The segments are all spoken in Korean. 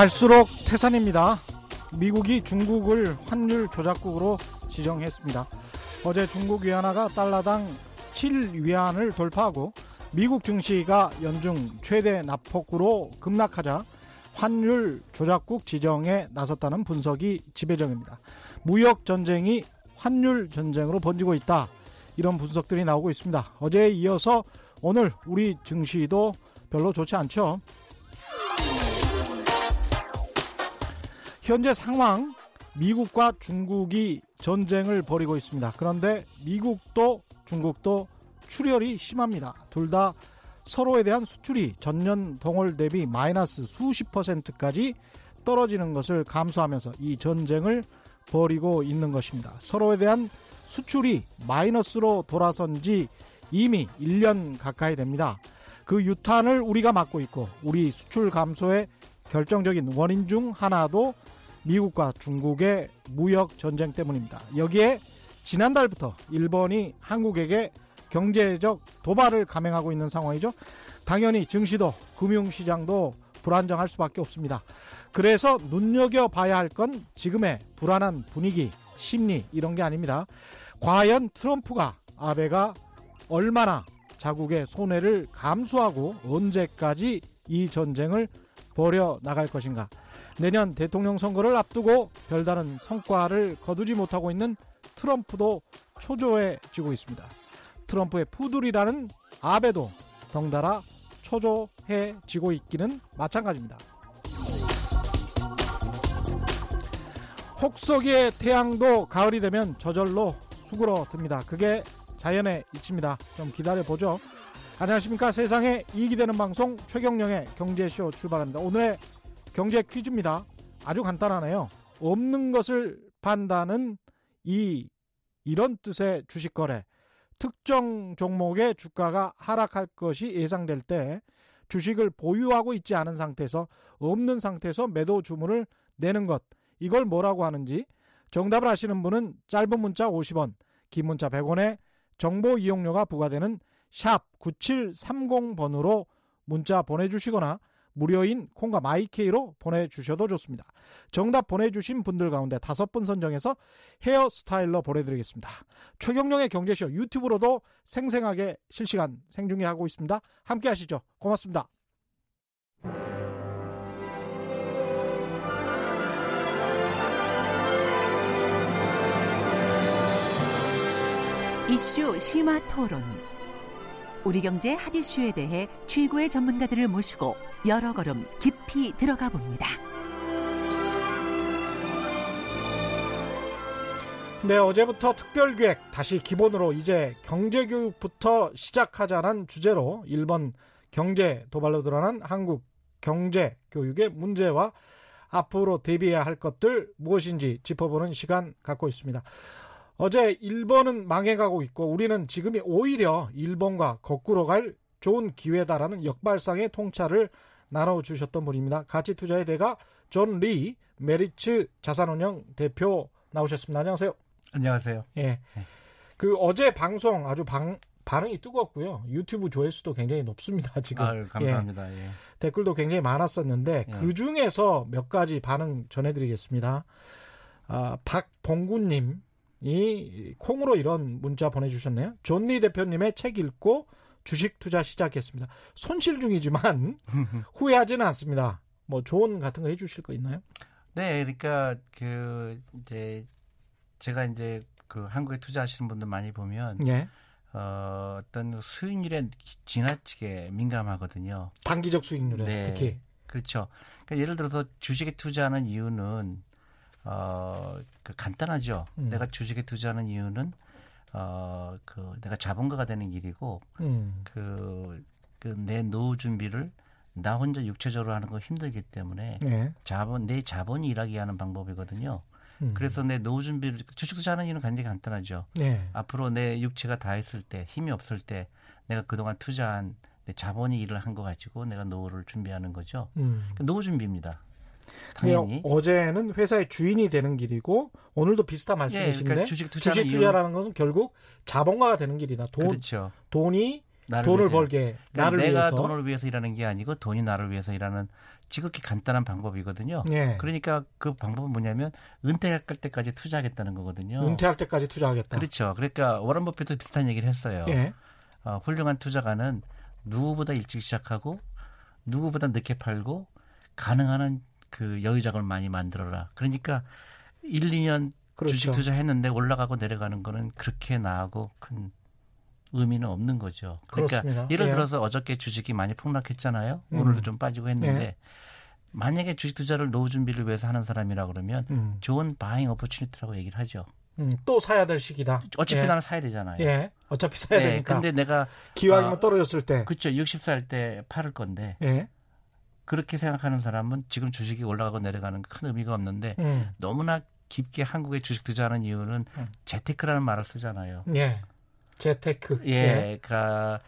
갈수록 태산입니다. 미국이 중국을 환율 조작국으로 지정했습니다. 어제 중국 위안화가 달러당 7위안을 돌파하고 미국 증시가 연중 최대 낙폭으로 급락하자 환율 조작국 지정에 나섰다는 분석이 지배적입니다. 무역 전쟁이 환율 전쟁으로 번지고 있다. 이런 분석들이 나오고 있습니다. 어제에 이어서 오늘 우리 증시도 별로 좋지 않죠. 현재 상황 미국과 중국이 전쟁을 벌이고 있습니다. 그런데 미국도 중국도 출혈이 심합니다. 둘 다 서로에 대한 수출이 전년 동월 대비 마이너스 수십 퍼센트까지 떨어지는 것을 감수하면서 이 전쟁을 벌이고 있는 것입니다. 서로에 대한 수출이 마이너스로 돌아선 지 이미 1년 가까이 됩니다. 그 유탄을 우리가 맡고 있고 우리 수출 감소의 결정적인 원인 중 하나도 미국과 중국의 무역 전쟁 때문입니다. 여기에 지난달부터 일본이 한국에게 경제적 도발을 감행하고 있는 상황이죠. 당연히 증시도 금융시장도 불안정할 수밖에 없습니다. 그래서 눈여겨봐야 할 건 지금의 불안한 분위기, 심리 이런 게 아닙니다. 과연 트럼프가 아베가 얼마나 자국의 손해를 감수하고 언제까지 이 전쟁을 벌여 나갈 것인가. 내년 대통령 선거를 앞두고 별다른 성과를 거두지 못하고 있는 트럼프도 초조해지고 있습니다. 트럼프의 푸들이라는 아베도 덩달아 초조해지고 있기는 마찬가지입니다. 혹서기의 태양도 가을이 되면 저절로 수그러듭니다. 그게 자연의 이치입니다. 좀 기다려보죠. 안녕하십니까. 세상에 이익이 되는 방송 최경령의 경제쇼 출발합니다. 오늘의 경제 퀴즈입니다. 아주 간단하네요. 없는 것을 판다는 이 이런 뜻의 주식 거래. 특정 종목의 주가가 하락할 것이 예상될 때 주식을 보유하고 있지 않은 상태에서 없는 상태에서 매도 주문을 내는 것. 이걸 뭐라고 하는지 정답을 아시는 분은 짧은 문자 50원, 긴 문자 100원에 정보 이용료가 부과되는 샵 9730번으로 문자 보내주시거나 무료인 콩과 마이케이로 보내주셔도 좋습니다. 정답 보내주신 분들 가운데 다섯 분 선정해서 헤어 스타일러 보내드리겠습니다. 최경령의 경제쇼 유튜브로도 생생하게 실시간 생중계하고 있습니다. 함께 하시죠. 고맙습니다. 이슈 심화 토론. 우리 경제 핫이슈에 대해 최고의 전문가들을 모시고 여러 걸음 깊이 들어가 봅니다. 네, 어제부터 특별기획 다시 기본으로 이제 경제교육부터 시작하자는 주제로 1번 경제 도발로 드러난 한국 경제 교육의 문제와 앞으로 대비해야 할 것들 무엇인지 짚어보는 시간 갖고 있습니다. 어제 일본은 망해가고 있고 우리는 지금이 오히려 일본과 거꾸로 갈 좋은 기회다라는 역발상의 통찰을 나눠주셨던 분입니다. 가치투자의 대가 존 리 메리츠 자산운용 대표 나오셨습니다. 안녕하세요. 안녕하세요. 예. 네. 그 어제 방송 아주 방, 반응이 뜨겁고요. 유튜브 조회수도 굉장히 높습니다. 지금. 아유, 감사합니다. 예. 예. 댓글도 굉장히 많았었는데 예. 그 중에서 몇 가지 반응 전해드리겠습니다. 아, 박봉구님 이 콩으로 이런 문자 보내주셨네요. 존니 대표님의 책 읽고 주식 투자 시작했습니다. 손실 중이지만 후회하지는 않습니다. 뭐 조언 같은 거 해주실 거 있나요? 네, 그러니까 그 이제 제가 이제 그 한국에 투자하시는 분들 많이 보면 예. 어, 어떤 수익률에 지나치게 민감하거든요. 단기적 수익률에 네. 특히 그렇죠. 그러니까 예를 들어서 주식에 투자하는 이유는 어, 그 간단하죠. 음. 내가 주식에 투자하는 이유는 어, 그 내가 자본가가 되는 일이고 음. 그, 그내 노후 준비를 나 혼자 육체적으로 하는 거 힘들기 때문에 네. 자본 내 자본이 일하게 하는 방법이거든요. 음. 그래서 내 노후 준비를 주식 투자하는 이유는 굉장히 간단하죠. 네. 앞으로 내 육체가 다 했을 때 힘이 없을 때 내가 그동안 투자한 내 자본이 일을 한 거 가지고 내가 노후를 준비하는 거죠. 음. 그 노후 준비입니다. 당연히. 어제는 회사의 주인이 되는 길이고 오늘도 비슷한 말씀이신데 예, 그러니까 주식, 주식 투자라는 것은 결국 자본가가 되는 길이다. 돈, 그렇죠. 돈이 돈을 위해서. 벌게 그러니까 나를 내가 위해서. 돈을 위해서 일하는 게 아니고 돈이 나를 위해서 일하는 지극히 간단한 방법이거든요. 예. 그러니까 그 방법은 뭐냐면 은퇴할 때까지 투자하겠다는 거거든요. 은퇴할 때까지 투자하겠다. 그렇죠. 그러니까 워런 버핏도 비슷한 얘기를 했어요. 예. 어, 훌륭한 투자가는 누구보다 일찍 시작하고 누구보다 늦게 팔고 가능한 한 그 여유작을 많이 만들어라. 그러니까 1, 2년 그렇죠. 주식 투자했는데 올라가고 내려가는 거는 그렇게 나하고 큰 의미는 없는 거죠. 그러니까 그렇습니다. 예를 예. 들어서 어저께 주식이 많이 폭락했잖아요. 음. 오늘도 좀 빠지고 했는데 예. 만약에 주식 투자를 노후 준비를 위해서 하는 사람이라 그러면 음. 좋은 바잉 오퍼튜니티라고 얘기를 하죠. 음, 또 사야 될 시기다. 어차피 예. 나는 사야 되잖아요. 예. 어차피 사야 네, 되니까. 근데 내가 기왕이면 아, 떨어졌을 때. 그렇죠. 60살 때 팔을 건데 예. 그렇게 생각하는 사람은 지금 주식이 올라가고 내려가는 큰 의미가 없는데 음. 너무나 깊게 한국에 주식 투자하는 이유는 음. 재테크라는 말을 쓰잖아요. 예. 재테크. 예, 그러니까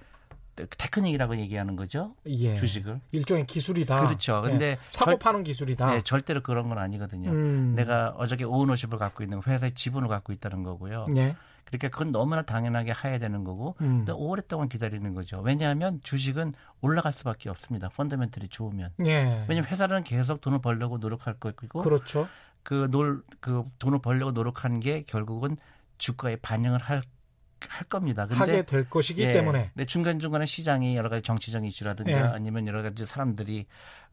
테크닉이라고 얘기하는 거죠. 예. 주식을. 일종의 기술이다. 그렇죠. 근데 예. 사고 절- 파는 기술이다. 네, 절대로 그런 건 아니거든요. 음. 내가 어저께 오너십을 갖고 있는 회사의 지분을 갖고 있다는 거고요. 예. 그러니까 그건 너무나 당연하게 해야 되는 거고 음. 또 오랫동안 기다리는 거죠. 왜냐하면 주식은 올라갈 수밖에 없습니다. 펀더멘털이 좋으면. 예. 왜냐하면 회사는 계속 돈을 벌려고 노력할 거고 그렇죠. 그, 놀, 그 돈을 벌려고 노력한 게 결국은 주가에 반영을 할, 할 겁니다. 근데 하게 될 것이기 예, 때문에. 근데 중간중간에 시장이 여러 가지 정치적인 이슈라든가 예. 아니면 여러 가지 사람들이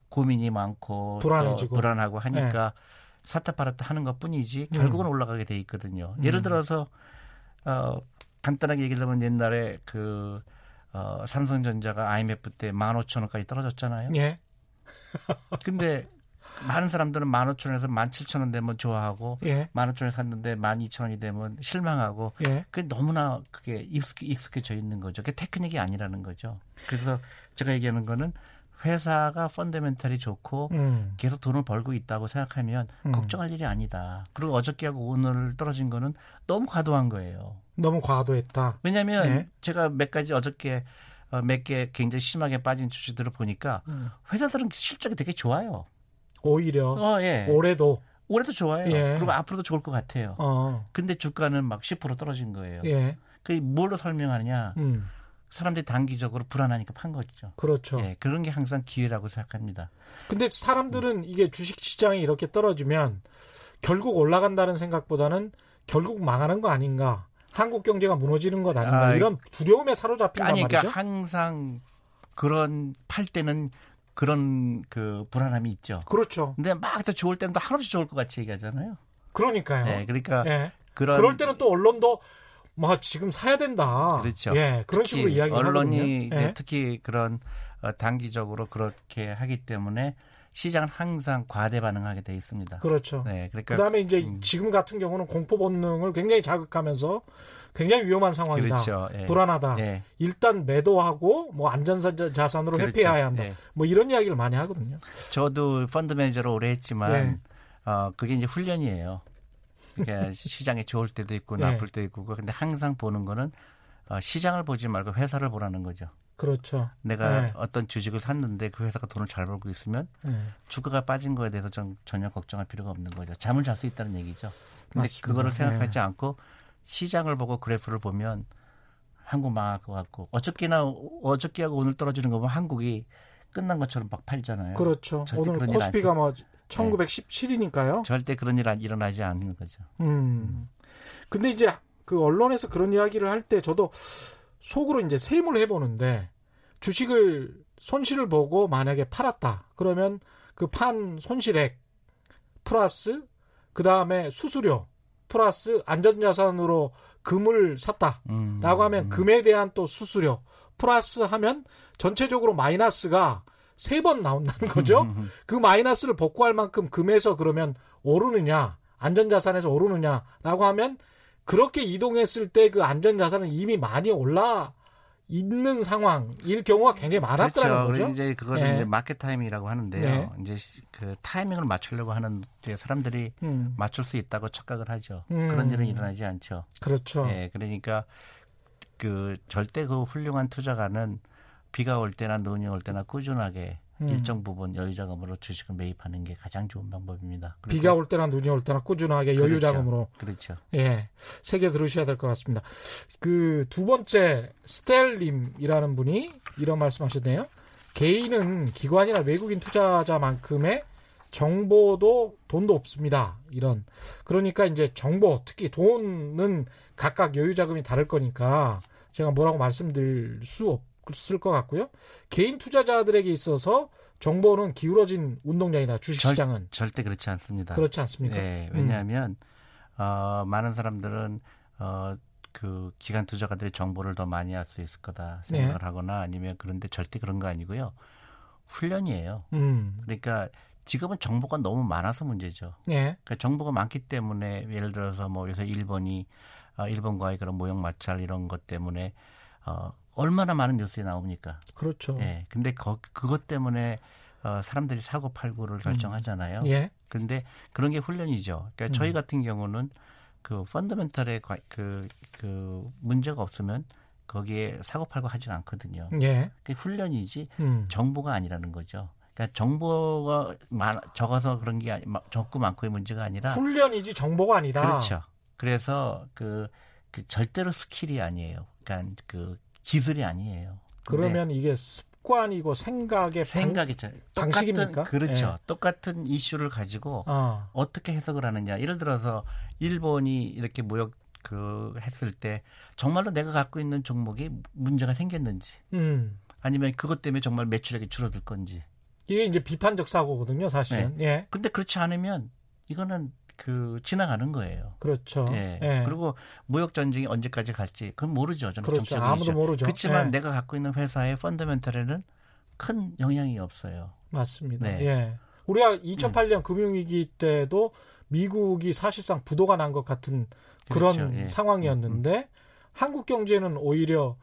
고민이 많고 불안해지고. 또 불안하고 하니까 사타 팔았다 하는 것 뿐이지 음. 결국은 올라가게 돼 있거든요. 예를 음. 들어서 어 간단하게 얘기하면 옛날에 그 어, 삼성전자가 IMF 때 15,000원까지 떨어졌잖아요. 예. 근데 많은 사람들은 15,000원에서 17,000원 되면 좋아하고 예. 15,000원에 샀는데 12,000원이 되면 실망하고 예. 그게 너무나 그게 익숙, 익숙해져 있는 거죠. 그게 테크닉이 아니라는 거죠. 그래서 제가 얘기하는 거는 회사가 펀더멘탈이 좋고 음. 계속 돈을 벌고 있다고 생각하면 음. 걱정할 일이 아니다. 그리고 어저께하고 오늘 떨어진 거는 너무 과도한 거예요. 너무 과도했다. 왜냐하면 네. 제가 몇 가지 어저께 어, 몇개 굉장히 심하게 빠진 주식들을 보니까 음. 회사들은 실적이 되게 좋아요. 오히려 어, 예. 올해도 올해도 좋아요. 예. 그리고 앞으로도 좋을 것 같아요. 어. 근데 주가는 막 10% 떨어진 거예요. 예. 그게 뭘로 설명하냐? 음. 사람들이 단기적으로 불안하니까 판 거죠. 그렇죠. 예, 그런 게 항상 기회라고 생각합니다. 근데 사람들은 이게 주식 시장이 이렇게 떨어지면 결국 올라간다는 생각보다는 결국 망하는 거 아닌가? 한국 경제가 무너지는 것 아닌가? 아, 이런 두려움에 사로잡힌단 아니, 말이죠. 그러니까 항상 그런 팔 때는 그런 그 불안함이 있죠. 그렇죠. 근데 막더 좋을 때는 또 한없이 좋을 것 같이 얘기하잖아요. 그러니까요. 네, 그러니까 예. 그런 그럴 때는 또 언론도 뭐 지금 사야 된다. 그렇죠. 예, 그런 식으로 이야기를 언론이 예. 특히 그런 어, 단기적으로 그렇게 하기 때문에 시장은 항상 과대 반응하게 돼 있습니다. 그렇죠. 네, 그러니까 그다음에 이제 음. 지금 같은 경우는 공포 본능을 굉장히 자극하면서 굉장히 위험한 상황이다. 그렇죠. 예. 불안하다. 예. 일단 매도하고 뭐 안전자 자산으로 그렇죠. 회피해야 한다. 예. 뭐 이런 이야기를 많이 하거든요. 저도 펀드 매니저로 오래 했지만 네. 어 그게 이제 훈련이에요. 그러니까 시장에 좋을 때도 있고 네. 나쁠 때도 있고 근데 항상 보는 거는 어, 시장을 보지 말고 회사를 보라는 거죠. 그렇죠. 내가 네. 어떤 주식을 샀는데 그 회사가 돈을 잘 벌고 있으면 예. 주가가 빠진 거에 대해서 전, 전혀 걱정할 필요가 없는 거죠. 잠을 잘 수 있다는 얘기죠. 근데 맞습니다. 그거를 생각하지 네. 않고 시장을 보고 그래프를 보면 한국 망할 것 같고 어저께나 어저께하고 오늘 떨어지는 거 보면 한국이 끝난 것처럼 막 팔잖아요. 그렇죠. 오늘 코스피가 뭐 1917이니까요. 절대 그런 일 안- 일어나지 않는 거죠. 음. 근데 이제 그 언론에서 그런 이야기를 할 때 저도 속으로 이제 세임을 해보는데 주식을 손실을 보고 만약에 팔았다. 그러면 그 판 손실액 플러스 그 다음에 수수료 플러스 안전자산으로 금을 샀다. 음, 라고 하면 음. 금에 대한 또 수수료 플러스 하면 전체적으로 마이너스가 세 번 나온다는 거죠. 음, 그 마이너스를 복구할 만큼 금에서 그러면 오르느냐, 안전자산에서 오르느냐라고 하면 그렇게 이동했을 때 그 안전자산은 이미 많이 올라 있는 상황일 경우가 굉장히 많았더라는 그렇죠. 거죠. 이제 그거를 네. 이제 마켓 타이밍이라고 하는데요. 네. 이제 시- 그 타이밍을 맞추려고 하는 이제 사람들이 음, 맞출 수 있다고 착각을 하죠. 음. 그런 일은 일어나지 않죠. 그렇죠. 예, 그러니까 그 절대 그 훌륭한 투자가는 비가 올 때나 눈이 올 때나 꾸준하게 음. 일정 부분 여유 자금으로 주식을 매입하는 게 가장 좋은 방법입니다. 비가 올 때나 눈이 올 때나 꾸준하게 그렇죠. 여유 자금으로. 그렇죠. 예. 세 개 들으셔야 될 것 같습니다. 그 두 번째 스텔님이라는 분이 이런 말씀하셨네요. 개인은 기관이나 외국인 투자자만큼의 정보도 돈도 없습니다. 이런 그러니까 이제 정보 특히 돈은 각각 여유 자금이 다를 거니까 제가 뭐라고 말씀드릴 수 없 을 것 같고요. 개인 투자자들에게 있어서 정보는 기울어진 운동장이다. 주식시장은 절, 대 그렇지 않습니다. 그렇지 않습니까? 네, 왜냐하면 음. 어, 많은 사람들은 어, 그 기관 투자가들의 정보를 더 많이 알 수 있을 거다 생각을 네. 하거나 아니면 그런데 절대 그런 거 아니고요. 훈련이에요. 음. 그러니까 지금은 정보가 너무 많아서 문제죠. 네. 그러니까 정보가 많기 때문에 예를 들어서 뭐 요새 일본이 어, 일본과의 그런 모형 마찰 이런 것 때문에 어, 얼마나 많은 뉴스에 나옵니까? 그렇죠. 예. 근데 거, 그것 때문에 어, 사람들이 사고 팔고를 음. 결정하잖아요. 음. 예. 그런데 그런 게 훈련이죠. 그러니까 음. 저희 같은 경우는 그 펀더멘털에 그, 그 문제가 없으면 거기에 사고 팔고 하진 않거든요. 예. 그게 훈련이지 음. 정보가 아니라는 거죠. 그러니까 정보가 많, 적어서 그런 게 아니, 적고 많고의 문제가 아니라 훈련이지 정보가 아니다. 그렇죠. 그래서 그, 그 절대로 skill이 아니에요. 그러니까 그 기술이 아니에요. 그러면 이게 습관이고 생각의 생각이 방, 식이니까 그렇죠. 네. 똑같은 이슈를 가지고 어. 어떻게 해석을 하느냐. 예를 들어서 일본이 이렇게 무역 그 했을 때 정말로 내가 갖고 있는 종목이 문제가 생겼는지 음. 아니면 그것 때문에 정말 매출액이 줄어들 건지 이게 이제 비판적 사고거든요, 사실은. 네. 예. 근데 그렇지 않으면 이거는 그 지나가는 거예요. 그렇죠. 예. 예. 그리고 무역 전쟁이 언제까지 갈지 그건 모르죠. 저는 그렇죠. 아무도. 모르죠. 그렇지만 예. 내가 갖고 있는 회사의 펀더멘털에는 큰 영향이 없어요. 맞습니다. 네. 예. 우리가 2008년 음. 금융위기 때도 미국이 사실상 부도가 난 것 같은 그런 그렇죠. 예. 상황이었는데 음, 음. 한국 경제는 오히려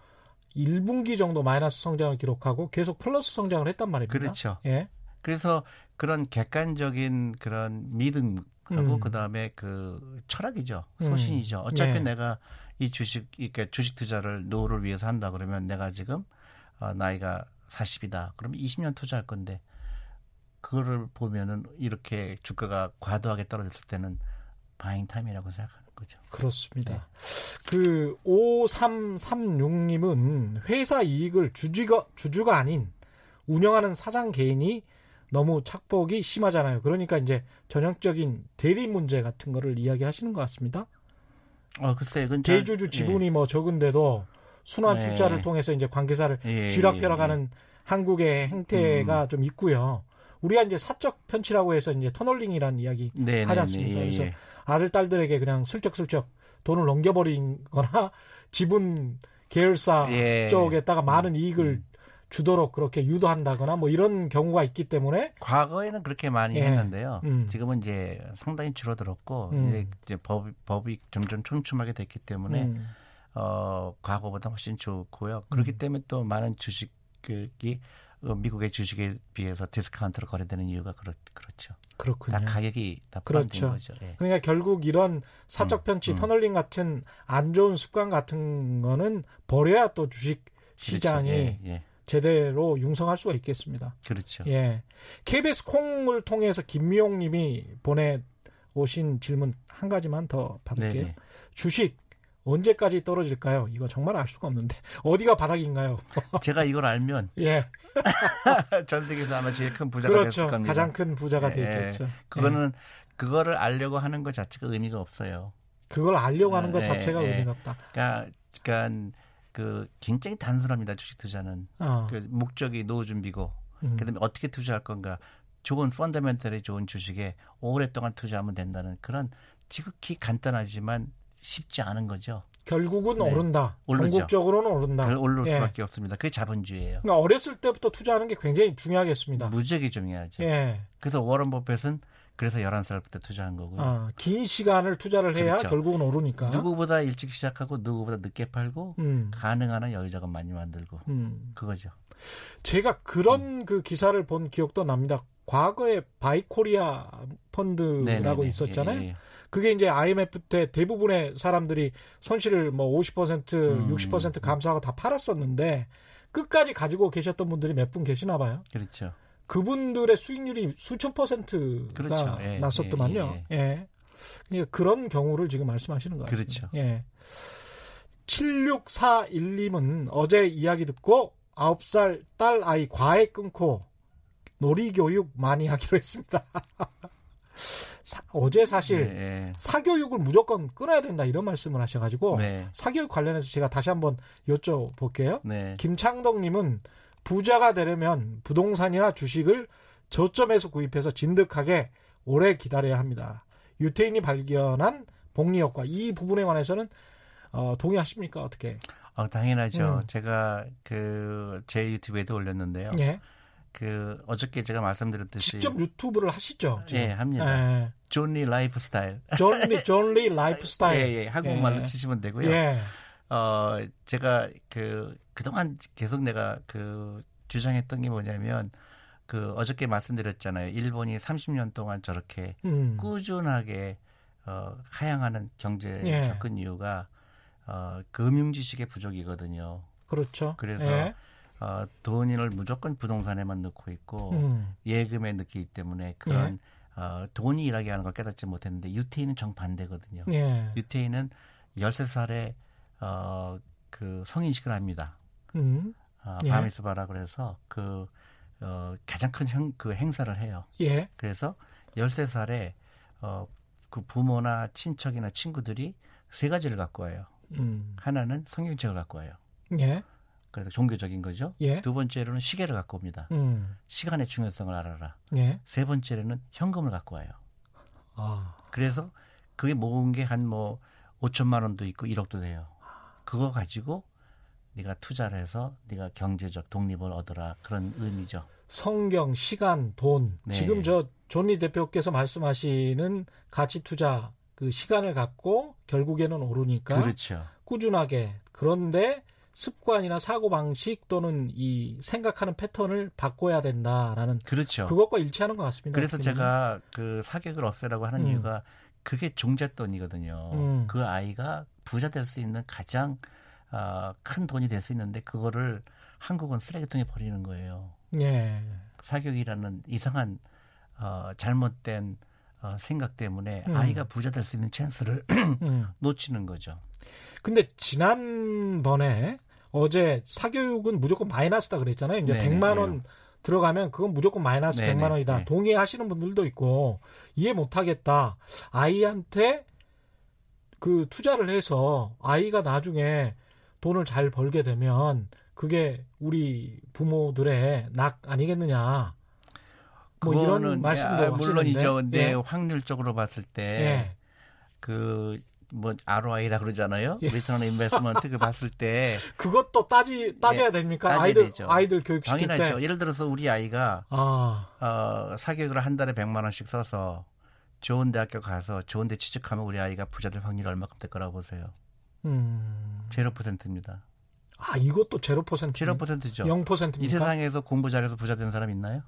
1분기 정도 마이너스 성장을 기록하고 계속 플러스 성장을 했단 말입니다. 그렇죠. 예. 그래서 그런 객관적인 그런 믿음하고 음. 그다음에 그 철학이죠. 음. 소신이죠. 어차피 네. 내가 이 주식 이렇게 주식 투자를 노후를 위해서 한다 그러면 내가 지금 어, 나이가 40이다. 그러면 20년 투자할 건데 그거를 보면은 이렇게 주가가 과도하게 떨어졌을 때는 buying time이라고 생각하는 거죠. 그렇습니다. 네. 그 5336님은 회사 이익을 주주가 주주가 아닌 운영하는 사장 개인이 너무 착복이 심하잖아요. 그러니까 이제 전형적인 대리 문제 같은 거를 이야기하시는 것 같습니다. 어, 글쎄, 대주주 지분이 예. 뭐 적은데도 순환 출자를 예. 통해서 이제 관계사를 예. 쥐락펴락하는 예. 한국의 행태가 음. 좀 있고요. 우리가 이제 사적 편취라고 해서 이제 터널링이라는 이야기 네네네. 하지 않습니까? 예, 그래서 예. 아들 딸들에게 그냥 슬쩍슬쩍 돈을 넘겨버린거나 지분 계열사 예. 쪽에다가 많은 음. 이익을 음. 주도록 그렇게 유도한다거나 뭐 이런 경우가 있기 때문에 과거에는 그렇게 많이 예. 했는데요. 음. 지금은 이제 상당히 줄어들었고 음. 이제 법, 법이 점점 촘촘하게 됐기 때문에 음. 어 과거보다 훨씬 좋고요. 그렇기 음. 때문에 또 많은 주식이 어, 미국의 주식에 비해서 디스카운트로 거래되는 이유가 그렇, 그렇죠. 그렇군요. 다 가격이 다 그렇죠. 거죠. 예. 그러니까 결국 이런 사적 음, 편취, 음, 터널링 같은 안 좋은 습관 같은 거는 버려야 또 주식 그렇죠. 시장이 그렇죠. 예, 예. 제대로 융성할 수가 있겠습니다. 그렇죠. 예. KBS 콩을 통해서 김미용 님이 보내 오신 질문 한 가지만 더 받을게요. 네네. 네. 주식 언제까지 떨어질까요? 이거 정말 알 수가 없는데 어디가 바닥인가요? 제가 이걸 알면 예. 전 세계에서 아마 제일 큰 부자가 그렇죠. 됐을 겁니다. 가장 큰 부자가 예. 됐겠죠. 그거는 예. 그거를 알려고 하는 것 자체가 의미가 없어요. 그걸 알려고 하는 것 예, 자체가 예. 의미가 없다. 그러니까, 그러니까 그 굉장히 단순합니다. 주식 투자는 어. 그 목적이 노후 준비고 음. 그다음에 어떻게 투자할 건가 좋은 펀더멘털이 좋은 주식에 오랫동안 투자하면 된다는 그런 지극히 간단하지만 쉽지 않은 거죠. 결국은 네. 오른다. 오르죠. 전국적으로는 오른다. 오를 예. 수밖에 없습니다. 그게 자본주의예요. 그러니까 어렸을 때부터 투자하는 게 굉장히 중요하겠습니다. 무지하게 중요하죠. 예. 그래서 워런 버핏은 그래서 11살부터 투자한 거고요. 아, 긴 시간을 투자를 해야 그렇죠. 결국은 오르니까. 누구보다 일찍 시작하고 누구보다 늦게 팔고 음. 가능한 한 여유자금 많이 만들고 음. 그거죠. 제가 그런 음. 그 기사를 본 기억도 납니다. 과거에 Buy Korea 펀드라고 네네네. 있었잖아요. 예, 예. 그게 이제 IMF 때 대부분의 사람들이 손실을 뭐 50%, 음. 60% 감소하고 다 팔았었는데 끝까지 가지고 계셨던 분들이 몇 분 계시나 봐요. 그렇죠. 그분들의 수익률이 수천 퍼센트가 그렇죠. 예, 났었더만요. 예. 예. 예. 그런 경우를 지금 말씀하시는 거예요. 그렇죠. 예. 7641님은 어제 이야기 듣고 9살 딸 아이 과외 끊고 놀이교육 많이 하기로 했습니다. 사, 어제 사실 네. 사교육을 무조건 끊어야 된다 이런 말씀을 하셔가지고 네. 사교육 관련해서 제가 다시 한번 여쭤볼게요. 네. 김창덕님은 부자가 되려면 부동산이나 주식을 저점에서 구입해서 진득하게 오래 기다려야 합니다. 유태인이 발견한 복리 효과 이 부분에 관해서는 어, 동의하십니까 어떻게? 어, 당연하죠. 음. 제가 그 제 유튜브에도 올렸는데요. 예. 그 어저께 제가 말씀드렸듯이 직접 유튜브를 하시죠? 지금? 예, 합니다. 예. 존리 라이프 스타일. 존리 존리 라이프 스타일. 예, 예. 한국말로 예. 치시면 되고요. 예. 어, 제가 그 그동안 계속 내가 그 주장했던 게 뭐냐면 그 어저께 말씀드렸잖아요. 일본이 30년 동안 저렇게 음. 꾸준하게 어, 하향하는 경제 예. 겪은 이유가 어, 금융 지식의 부족이거든요. 그렇죠. 그래서 예. 어, 돈을 무조건 부동산에만 넣고 있고 음. 예금에 넣기 때문에 그런 예. 어, 돈이 일하게 하는 걸 깨닫지 못했는데 유태인은 정반대거든요. 예. 유태인은 13살에 어, 그 성인식을 합니다. 음. 어, 예. 바미스바라 그래서 그 어, 가장 큰 형, 그 행사를 해요. 예. 그래서 13살에 어, 그 부모나 친척이나 친구들이 세 가지를 갖고 와요. 음. 하나는 성경책을 갖고 와요. 예. 그래서 종교적인 거죠. 예. 두 번째로는 시계를 갖고 옵니다. 음. 시간의 중요성을 알아라. 예. 세 번째로는 현금을 갖고 와요. 아. 그래서 그게 모은 게 한 뭐 5천만 원도 있고 1억도 돼요. 그거 가지고 네가 투자를 해서 네가 경제적 독립을 얻어라 그런 의미죠. 성경, 시간, 돈. 네. 지금 저 존리 대표께서 말씀하시는 가치 투자 그 시간을 갖고 결국에는 오르니까 그렇죠. 꾸준하게 그런데 습관이나 사고 방식 또는 이 생각하는 패턴을 바꿔야 된다라는 그렇죠. 그것과 일치하는 것 같습니다. 그래서 제가 그 사격을 없애라고 하는 음. 이유가 그게 종잣돈이거든요. 음. 그 아이가 부자 될 수 있는 가장 어, 큰 돈이 될 수 있는데 그거를 한국은 쓰레기통에 버리는 거예요. 예. 사격이라는 이상한 어, 잘못된 어, 생각 때문에 음. 아이가 부자 될 수 있는 찬스를 음. 놓치는 거죠. 근데 지난번에 어제 사교육은 무조건 마이너스다 그랬잖아요. 이제 네네, 100만 원 네. 들어가면 그건 무조건 마이너스 네네, 100만 원이다. 네. 동의하시는 분들도 있고 이해 못 하겠다. 아이한테 그 투자를 해서 아이가 나중에 돈을 잘 벌게 되면 그게 우리 부모들의 낙 아니겠느냐. 뭐 이런 말씀도 아, 물론이죠. 근데 예. 확률적으로 봤을 때 그 뭐 ROI라 그러잖아요. 예. return investment 그 봤을 때 그것도 따지 따져야 예, 됩니까? 아이들 되죠. 아이들 교육 시킬 당연하죠. 때. 예를 들어서 우리 아이가 아. 어, 사교육을 한 달에 100만 원씩 써서 좋은 대학교 가서 좋은 데 취직하면 우리 아이가 부자 될 확률이 얼마큼 될 거라고 보세요. 음. 0%입니다. 아, 이것도 0%? 0%죠. 0%입니까? 이 세상에서 공부 잘해서 부자 되는 사람 있나요?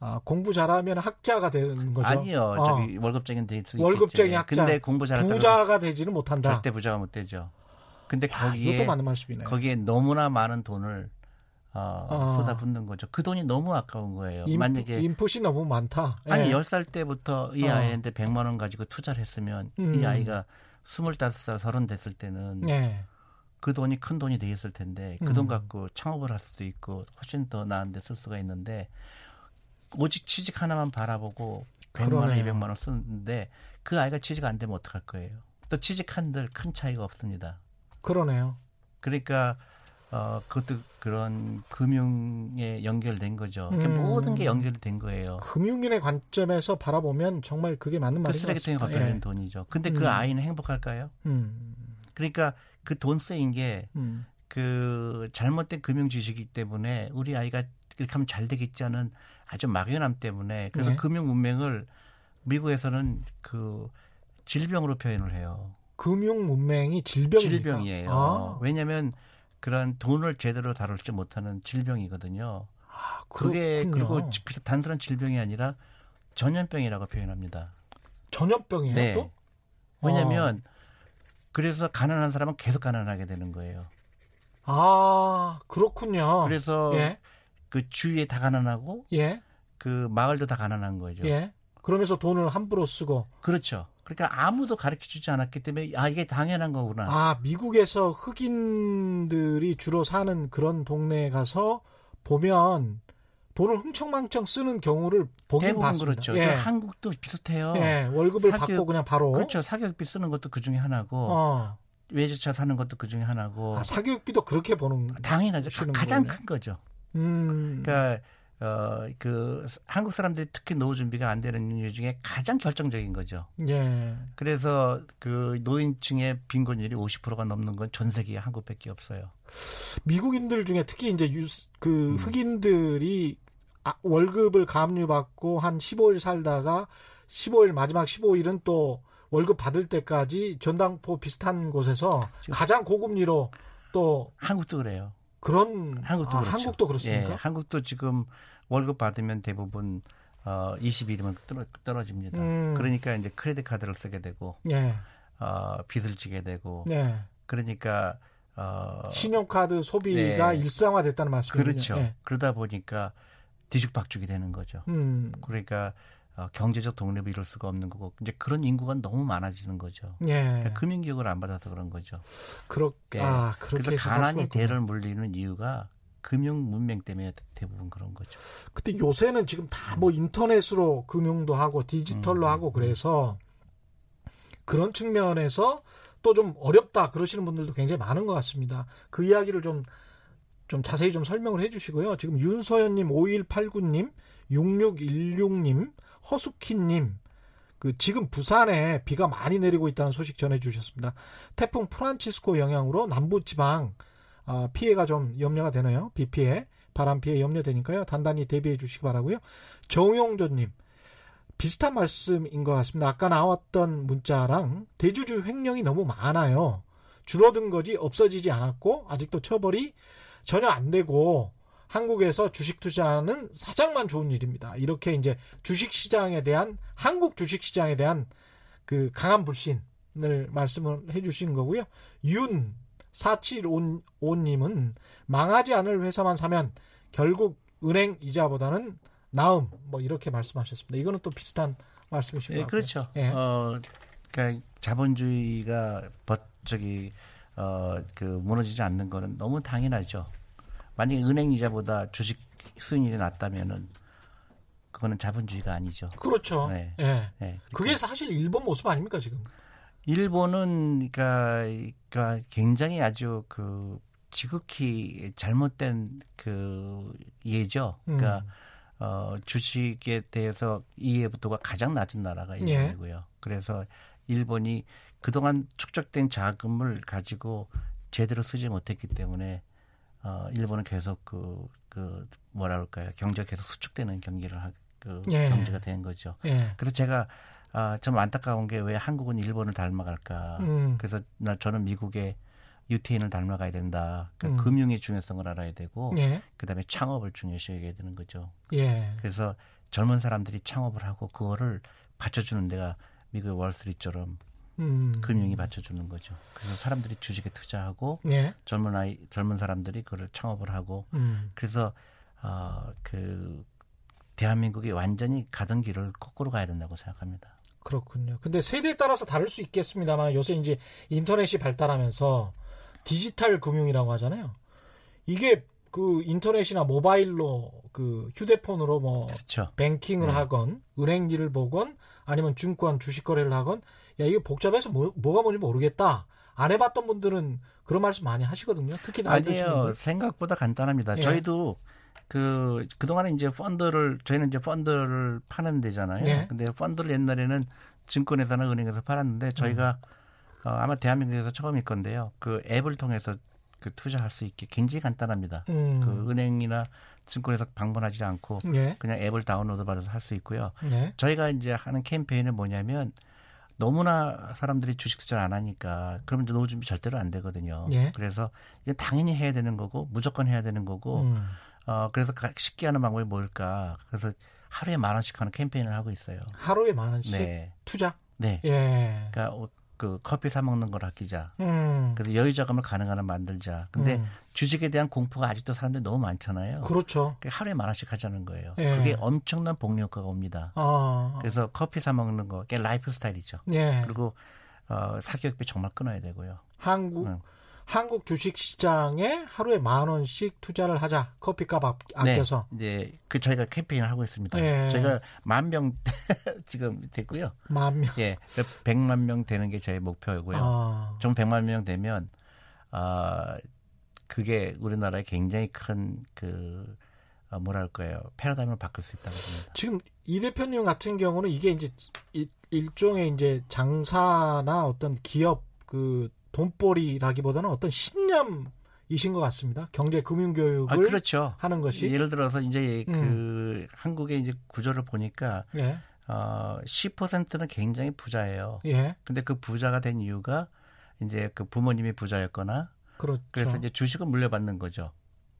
아, 공부 잘하면 학자가 되는 거죠. 아니요. 어. 저기 월급쟁이는 될수 월급쟁이 학자. 근데 공부 잘했다 부자가 되지는 못한다. 절대 부자가 못 되죠. 근데 야, 거기에 이것도 맞는 말씀이네. 거기에 너무나 많은 돈을 어, 어. 쏟아붓는 거죠. 그 돈이 너무 아까운 거예요. 인, 만약에 인풋이 너무 많다. 아니 예. 10살 때부터 이 어. 아이한테 100만 원 가지고 투자를 했으면 음. 이 아이가 25살, 30 됐을 때는 예. 그 돈이 큰 돈이 되었을 텐데 그돈 음. 갖고 창업을 할 수도 있고 훨씬 더 나은 데 쓸 수가 있는데 오직 취직 하나만 바라보고 100만 원, 200만 원 쓰는데 그 아이가 취직 안 되면 어떡할 거예요? 또 취직한들 큰 차이가 없습니다. 그러네요. 그러니까 어 그것도 그런 금융에 연결된 거죠. 음. 모든 게 연결이 된 거예요. 금융인의 관점에서 바라보면 정말 그게 맞는 말인 그 쓰레기통에 갚여는 예. 돈이죠. 근데 그 음. 아이는 행복할까요? 음. 그러니까 그 돈 쓰인 게그 음. 그 잘못된 금융 지식이기 때문에 우리 아이가 이렇게 하면 잘 되겠지 하는 아주 막연함 때문에 그래서 네. 금융 문맹을 미국에서는 그 질병으로 표현을 해요. 금융 문맹이 질병입니까? 질병이에요. 아. 왜냐하면 그런 돈을 제대로 다룰 줄 못하는 질병이거든요. 아, 그게 그리고 단순한 질병이 아니라 전염병이라고 표현합니다. 전염병이에요? 네. 또? 왜냐하면 아. 그래서 가난한 사람은 계속 가난하게 되는 거예요. 아 그렇군요. 그래서 예. 그 주위에 다 가난하고 예. 그 마을도 다 가난한 거죠. 예. 그러면서 돈을 함부로 쓰고 그렇죠. 그러니까 아무도 가르쳐 주지 않았기 때문에 아 이게 당연한 거구나. 아, 미국에서 흑인들이 주로 사는 그런 동네에 가서 보면 돈을 흥청망청 쓰는 경우를 보긴 대부분 봤습니다. 그렇죠. 예. 저 한국도 비슷해요. 예, 월급을 사교육- 받고 그냥 바로 그렇죠. 사교육비 쓰는 것도 그 중에 하나고 어. 외제차 사는 것도 그 중에 하나고 아, 사교육비도 그렇게 보는 당연하죠. 쓰는 가, 장 거네. 큰 거죠. 음. 그러니까 어, 그 한국 사람들이 특히 노후 준비가 안 되는 이유 중에 가장 결정적인 거죠. 예. 그래서 그 노인층의 빈곤율이 50%가 넘는 건 전 세계 한국밖에 없어요. 미국인들 중에 특히 이제 유스, 그 음. 흑인들이 아, 월급을 가압류받고 한 15일 살다가 15일 마지막 15일은 또 월급 받을 때까지 전당포 비슷한 곳에서 지금- 가장 고금리로 또 한국도 그래요. 그런 한국도 아, 그렇죠. 한국도 그렇습니까? 예, 한국도 지금 월급 받으면 대부분 어 20일이면 떨어, 떨어집니다. 음. 그러니까 이제 크레딧 카드를 쓰게 되고 예. 어 빚을 지게 되고 네. 그러니까 어 신용카드 소비가 네. 일상화됐다는 말씀이죠. 그렇죠. 예. 그러다 보니까 뒤죽박죽이 되는 거죠. 음. 그러니까 어, 경제적 독립을 이룰 수가 없는 거고 이제 그런 인구가 너무 많아지는 거죠. 예. 그러니까 금융 교육을 안 받아서 그런 거죠. 그렇게 예. 아, 그렇게 그래서 가난이. 대를 물리는 이유가 금융 문명 때문에 대부분 그런 거죠. 근데 요새는 지금 다 뭐 인터넷으로 금융도 하고 디지털로 음, 하고 그래서 그런 측면에서 또 좀 어렵다 그러시는 분들도 굉장히 많은 것 같습니다. 그 이야기를 좀, 좀 자세히 좀 설명을 해 주시고요. 지금 윤서연님, 5189님, 6616님, 허수키님, 그 지금 부산에 비가 많이 내리고 있다는 소식 전해 주셨습니다. 태풍 프란치스코 영향으로 남부지방 아, 피해가 좀 염려가 되네요. 비 피해, 바람 피해 염려되니까요. 단단히 대비해 주시기 바라고요. 정용조님 비슷한 말씀인 것 같습니다. 아까 나왔던 문자랑 대주주 횡령이 너무 많아요. 줄어든 거지 없어지지 않았고 아직도 처벌이 전혀 안 되고 한국에서 주식 투자는 사장만 좋은 일입니다. 이렇게 이제 주식 시장에 대한 한국 주식 시장에 대한 그 강한 불신을 말씀을 해주신 거고요. 윤 4755님은 망하지 않을 회사만 사면 결국 은행 이자보다는 나음 뭐 이렇게 말씀하셨습니다. 이거는 또 비슷한 말씀이신 것 예, 같고요. 그렇죠. 예. 어, 그러니까 자본주의가 버, 저기 어, 그 무너지지 않는 거는 너무 당연하죠. 만약에 은행 이자보다 주식 수익률이 낮다면은 그거는 자본주의가 아니죠. 그렇죠. 네. 예. 예. 그게 사실 일본 모습 아닙니까 지금? 일본은 그러니까, 그러니까 굉장히 아주 그 지극히 잘못된 그 예죠. 그러니까 음. 어, 주식에 대해서 이해도가 가장 낮은 나라가 일본이고요. 그래서 일본이 그동안 축적된 자금을 가지고 제대로 쓰지 못했기 때문에 어, 일본은 계속 그, 그 뭐라 그럴까요? 경제가 계속 수축되는 경기를 하, 그 예. 경제가 된 거죠. 예. 그래서 제가 아, 좀 안타까운 게 왜 한국은 일본을 닮아갈까. 음. 그래서 나 저는 미국의 유태인을 닮아가야 된다. 그러니까 음. 금융의 중요성을 알아야 되고 예. 그 다음에 창업을 중요시해야 되는 거죠. 예. 그래서 젊은 사람들이 창업을 하고 그거를 받쳐주는 데가 미국의 월스트리트처럼 음. 금융이 받쳐주는 거죠. 그래서 사람들이 주식에 투자하고 예. 젊은 아이 젊은 사람들이 그걸 창업을 하고 음. 그래서 어그 대한민국이 완전히 가던 길을 거꾸로 가야 된다고 생각합니다. 그렇군요. 근데 세대에 따라서 다를 수 있겠습니다만 요새 이제 인터넷이 발달하면서 디지털 금융이라고 하잖아요. 이게 그 인터넷이나 모바일로 그 휴대폰으로 뭐 그렇죠. 뱅킹을 네. 하건 은행 일을 보건 아니면 증권 주식 거래를 하건 야 이거 복잡해서 뭐, 뭐가 뭔지 모르겠다. 안 해봤던 분들은 그런 말씀 많이 하시거든요. 특히 나이 드신. 분들. 생각보다 간단합니다. 예. 저희도 그 그동안에 이제 펀드를 저희는 이제 펀드를 파는 데잖아요. 예. 근데 펀드를 옛날에는 증권회사나 은행에서 팔았는데 저희가 음. 어, 아마 대한민국에서 처음일 건데요. 그 앱을 통해서 그 투자할 수 있게 굉장히 간단합니다. 음. 그 은행이나 증권에서 방문하지 않고 예. 그냥 앱을 다운로드 받아서 할 수 있고요. 예. 저희가 이제 하는 캠페인은 뭐냐면 너무나 사람들이 주식 투자를 안 하니까 그러면 이제 노후 준비 절대로 안 되거든요. 예. 그래서 이게 당연히 해야 되는 거고 무조건 해야 되는 거고 음. 어 그래서 가- 쉽게 하는 방법이 뭘까? 그래서 하루에 만 원씩 하는 캠페인을 하고 있어요. 하루에 만 원씩 네, 투자. 네. 예. 그러니까 어, 그 커피 사 먹는 걸 아끼자. 음. 그래서 여유 자금을 가능한 한 만들자. 근데 음. 주식에 대한 공포가 아직도 사람들이 너무 많잖아요. 그렇죠. 하루에 만 원씩 하자는 거예요. 예. 그게 엄청난 복리 효과가 옵니다. 아. 그래서 커피 사 먹는 거, 그게 라이프 스타일이죠. 예. 그리고 어, 사교육비 정말 끊어야 되고요. 한국 응. 한국 주식 시장에 하루에 만 원씩 투자를 하자. 커피값 아껴서. 네. 이제 그 저희가 캠페인을 하고 있습니다. 예. 저희가 만 명 지금 됐고요. 만 명. 예. 100만 명 되는 게 저희 목표이고요. 아. 좀 100만 명 되면 아 그게 우리나라에 굉장히 큰그 어, 뭐랄까요 패러다임을 바꿀 수 있다고 봅니다. 지금 이 대표님 같은 경우는 이게 이제 일 종의 이제 장사나 어떤 기업 그 돈벌이라기보다는 어떤 신념 이신 것 같습니다. 경제 금융 교육을 아, 그렇죠. 하는 것이 예를 들어서 이제 그 음. 한국의 이제 구조를 보니까 예. 어 10%는 굉장히 부자예요. 예. 근데 그 부자가 된 이유가 이제 그 부모님이 부자였거나 그렇죠. 그래서 이제 주식을 물려받는 거죠.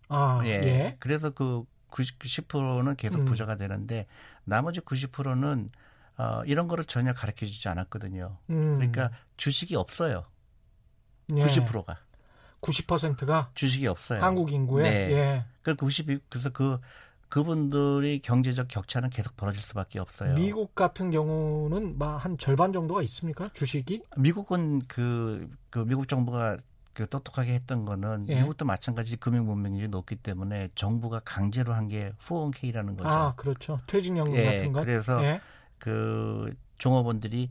아, 예. 예. 그래서 그 90%는 계속 음. 부자가 되는데 나머지 90%는 어, 이런 거를 전혀 가르쳐 주지 않았거든요. 음. 그러니까 주식이 없어요. 예. 90%가. 90%가 주식이 없어요. 한국 인구에. 네. 예. 그 90, 그래서 그 그분들이 경제적 격차는 계속 벌어질 수밖에 없어요. 미국 같은 경우는 한 절반 정도가 있습니까? 주식이? 미국은 그, 그 미국 정부가 그 똑똑하게 했던 거는 예. 미국도 마찬가지 금융 문명률이 높기 때문에 정부가 강제로 한 게 401k라는 거죠. 아, 그렇죠. 퇴직연금 예, 같은 거. 그래서 예. 그 종업원들이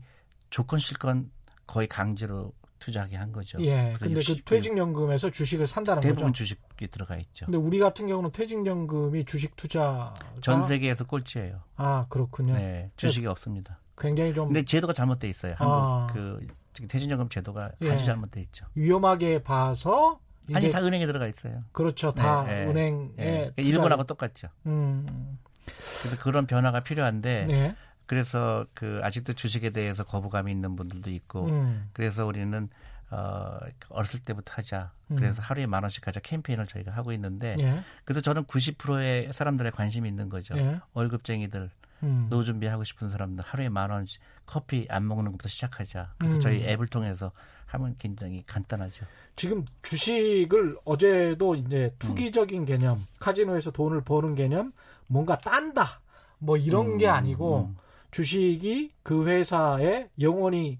조건 실건 거의 강제로 투자하게 한 거죠. 예. 근데 60, 그 퇴직연금에서 주식을 산다는 대부분 거죠. 주식이 들어가 있죠. 근데 우리 같은 경우는 퇴직연금이 주식 투자 전 세계에서 꼴찌예요. 아 그렇군요. 네, 주식이 네. 없습니다. 굉장히 좀. 근데 제도가 잘못돼 있어요. 한국 아. 그 퇴직연금 제도가 예. 아주 잘못돼 있죠. 위험하게 봐서 아니 다 은행에 들어가 있어요. 그렇죠. 다 네, 네. 은행에 네. 일본하고 똑같죠. 음. 그래서 그런 변화가 필요한데 네. 그래서 그 아직도 주식에 대해서 거부감이 있는 분들도 있고 음. 그래서 우리는 어 어렸을 때부터 하자. 음. 그래서 하루에 만 원씩 가자 캠페인을 저희가 하고 있는데 예. 그래서 저는 90%의 사람들의 관심이 있는 거죠. 예. 월급쟁이들 음. 노 준비하고 싶은 사람들 하루에 만 원씩 커피 안 먹는 것부터 시작하자. 그래서 음. 저희 앱을 통해서 하면 굉장히 간단하죠. 지금 주식을 어제도 이제 투기적인 개념, 카지노에서 돈을 버는 개념, 뭔가 딴다. 뭐 이런 게 음, 아니고 음. 주식이 그 회사의 영원히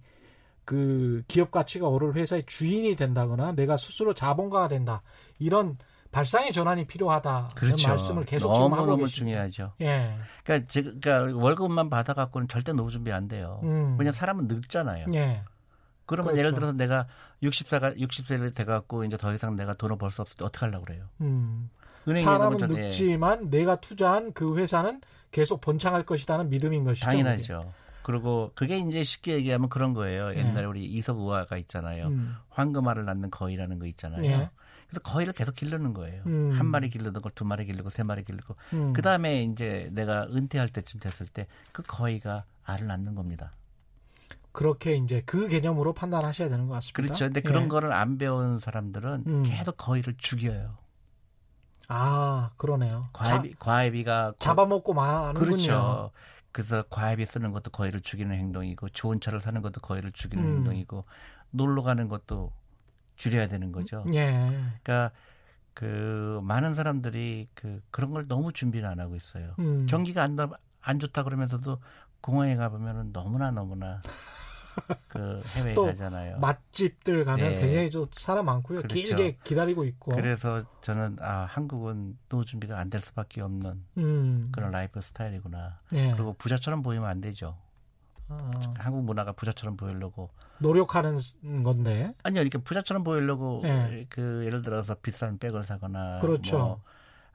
그 기업 가치가 오를 회사의 주인이 된다거나 내가 스스로 자본가가 된다. 이런 발상의 전환이 필요하다. 그렇죠. 말씀을 계속 너무, 지금 하고 너무 중요하죠. 예. 그러니까, 제, 그러니까 월급만 받아갖고는 절대 노후 준비 안 돼요. 음. 왜냐 사람은 늙잖아요. 예. 그러면 그렇죠. 예를 들어서 내가 60세가 60세를 돼갖고 이제 더 이상 내가 돈을 벌 수 없을 때 어떻게 하려고 그래요? 음. 사람은 늙지만 내가 투자한 그 회사는 계속 번창할 것이라는 믿음인 것이죠. 당연하죠. 그게. 그리고 그게 이제 쉽게 얘기하면 그런 거예요. 네. 옛날에 우리 이석 우화가 있잖아요. 음. 황금알을 낳는 거위라는 거 있잖아요. 네. 그래서 거위를 계속 기르는 거예요. 음. 한 마리 기르던 걸 두 마리 기르고 세 마리 기르고 음. 그 다음에 이제 내가 은퇴할 때쯤 됐을 때 그 거위가 알을 낳는 겁니다. 그렇게 이제 그 개념으로 판단하셔야 되는 것 같습니다. 그렇죠. 근데 그런 예. 거를 안 배운 사람들은 음. 계속 거위를 죽여요. 아, 그러네요. 과외비, 자, 과외비가 잡아먹고 마는군요. 그렇죠. 그래서 과외비 쓰는 것도 거위를 죽이는 행동이고 좋은 차를 사는 것도 거위를 죽이는 음. 행동이고 놀러 가는 것도 줄여야 되는 거죠. 예. 그러니까 그 많은 사람들이 그 그런 걸 너무 준비를 안 하고 있어요. 음. 경기가 안, 안 좋다 그러면서도 공항에 가보면은 너무나 너무나 그 해외에 가잖아요. 맛집들 가면 네. 굉장히 좀 사람 많고요. 그렇죠. 길게 기다리고 있고. 그래서 저는 아 한국은 노후 준비가 안 될 수밖에 없는 음. 그런 라이프 스타일이구나. 네. 그리고 부자처럼 보이면 안 되죠. 어. 한국 문화가 부자처럼 보이려고 노력하는 건데 아니요 이렇게 부자처럼 보이려고 네. 그 예를 들어서 비싼 백을 사거나 그렇죠. 뭐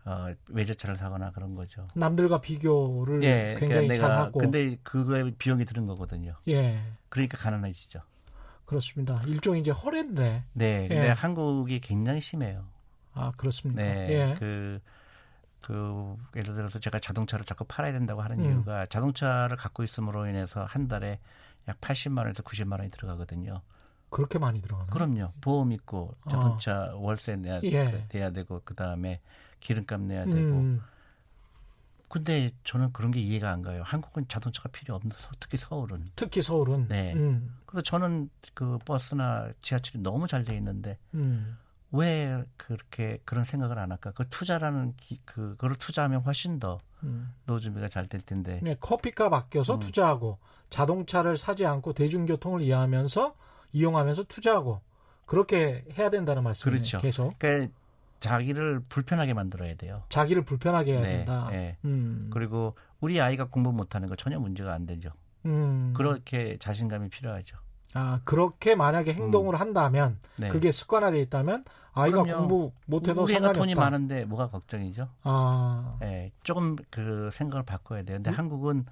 어, 외제차를 사거나 그런 거죠. 남들과 비교를 예, 굉장히 그러니까 잘하고. 근데 그거에 비용이 드는 거거든요. 예. 그러니까 가난해지죠. 그렇습니다. 일종의 이제 허례인데. 네. 근데 예. 한국이 굉장히 심해요. 아 그렇습니까? 네. 예. 그, 그 예를 들어서 제가 자동차를 자꾸 팔아야 된다고 하는 음. 이유가 자동차를 갖고 있음으로 인해서 한 달에 약 80만 원에서 90만 원이 들어가거든요. 그렇게 많이 들어가나요? 그럼요. 보험 있고 자동차 어. 월세 내야 예. 돼야 되고 그 다음에 기름값 내야 되고 음. 근데 저는 그런 게 이해가 안 가요. 한국은 자동차가 필요 없는 특히 서울은. 특히 서울은. 네. 음. 그래서 저는 그 버스나 지하철이 너무 잘 돼 있는데 음. 왜 그렇게 그런 생각을 안 할까? 그 투자라는 기, 그 그거를 투자하면 훨씬 더 음. 노후 준비가 잘 될 텐데. 네, 커피값 아껴서 음. 투자하고 자동차를 사지 않고 대중교통을 이용하면서 이용하면서 투자하고 그렇게 해야 된다는 말씀이에요. 그렇죠. 계속. 그러니까 자기를 불편하게 만들어야 돼요. 자기를 불편하게 해야 네, 된다. 네. 음. 그리고 우리 아이가 공부 못하는 거 전혀 문제가 안 되죠. 음. 그렇게 자신감이 필요하죠. 아 그렇게 만약에 행동을 음. 한다면 네. 그게 습관화돼 있다면 아이가 그럼요. 공부 못해도 우리 애가 돈이 많은데 뭐가 걱정이죠? 아, 네, 조금 그 생각을 바꿔야 돼요. 근데 음? 한국은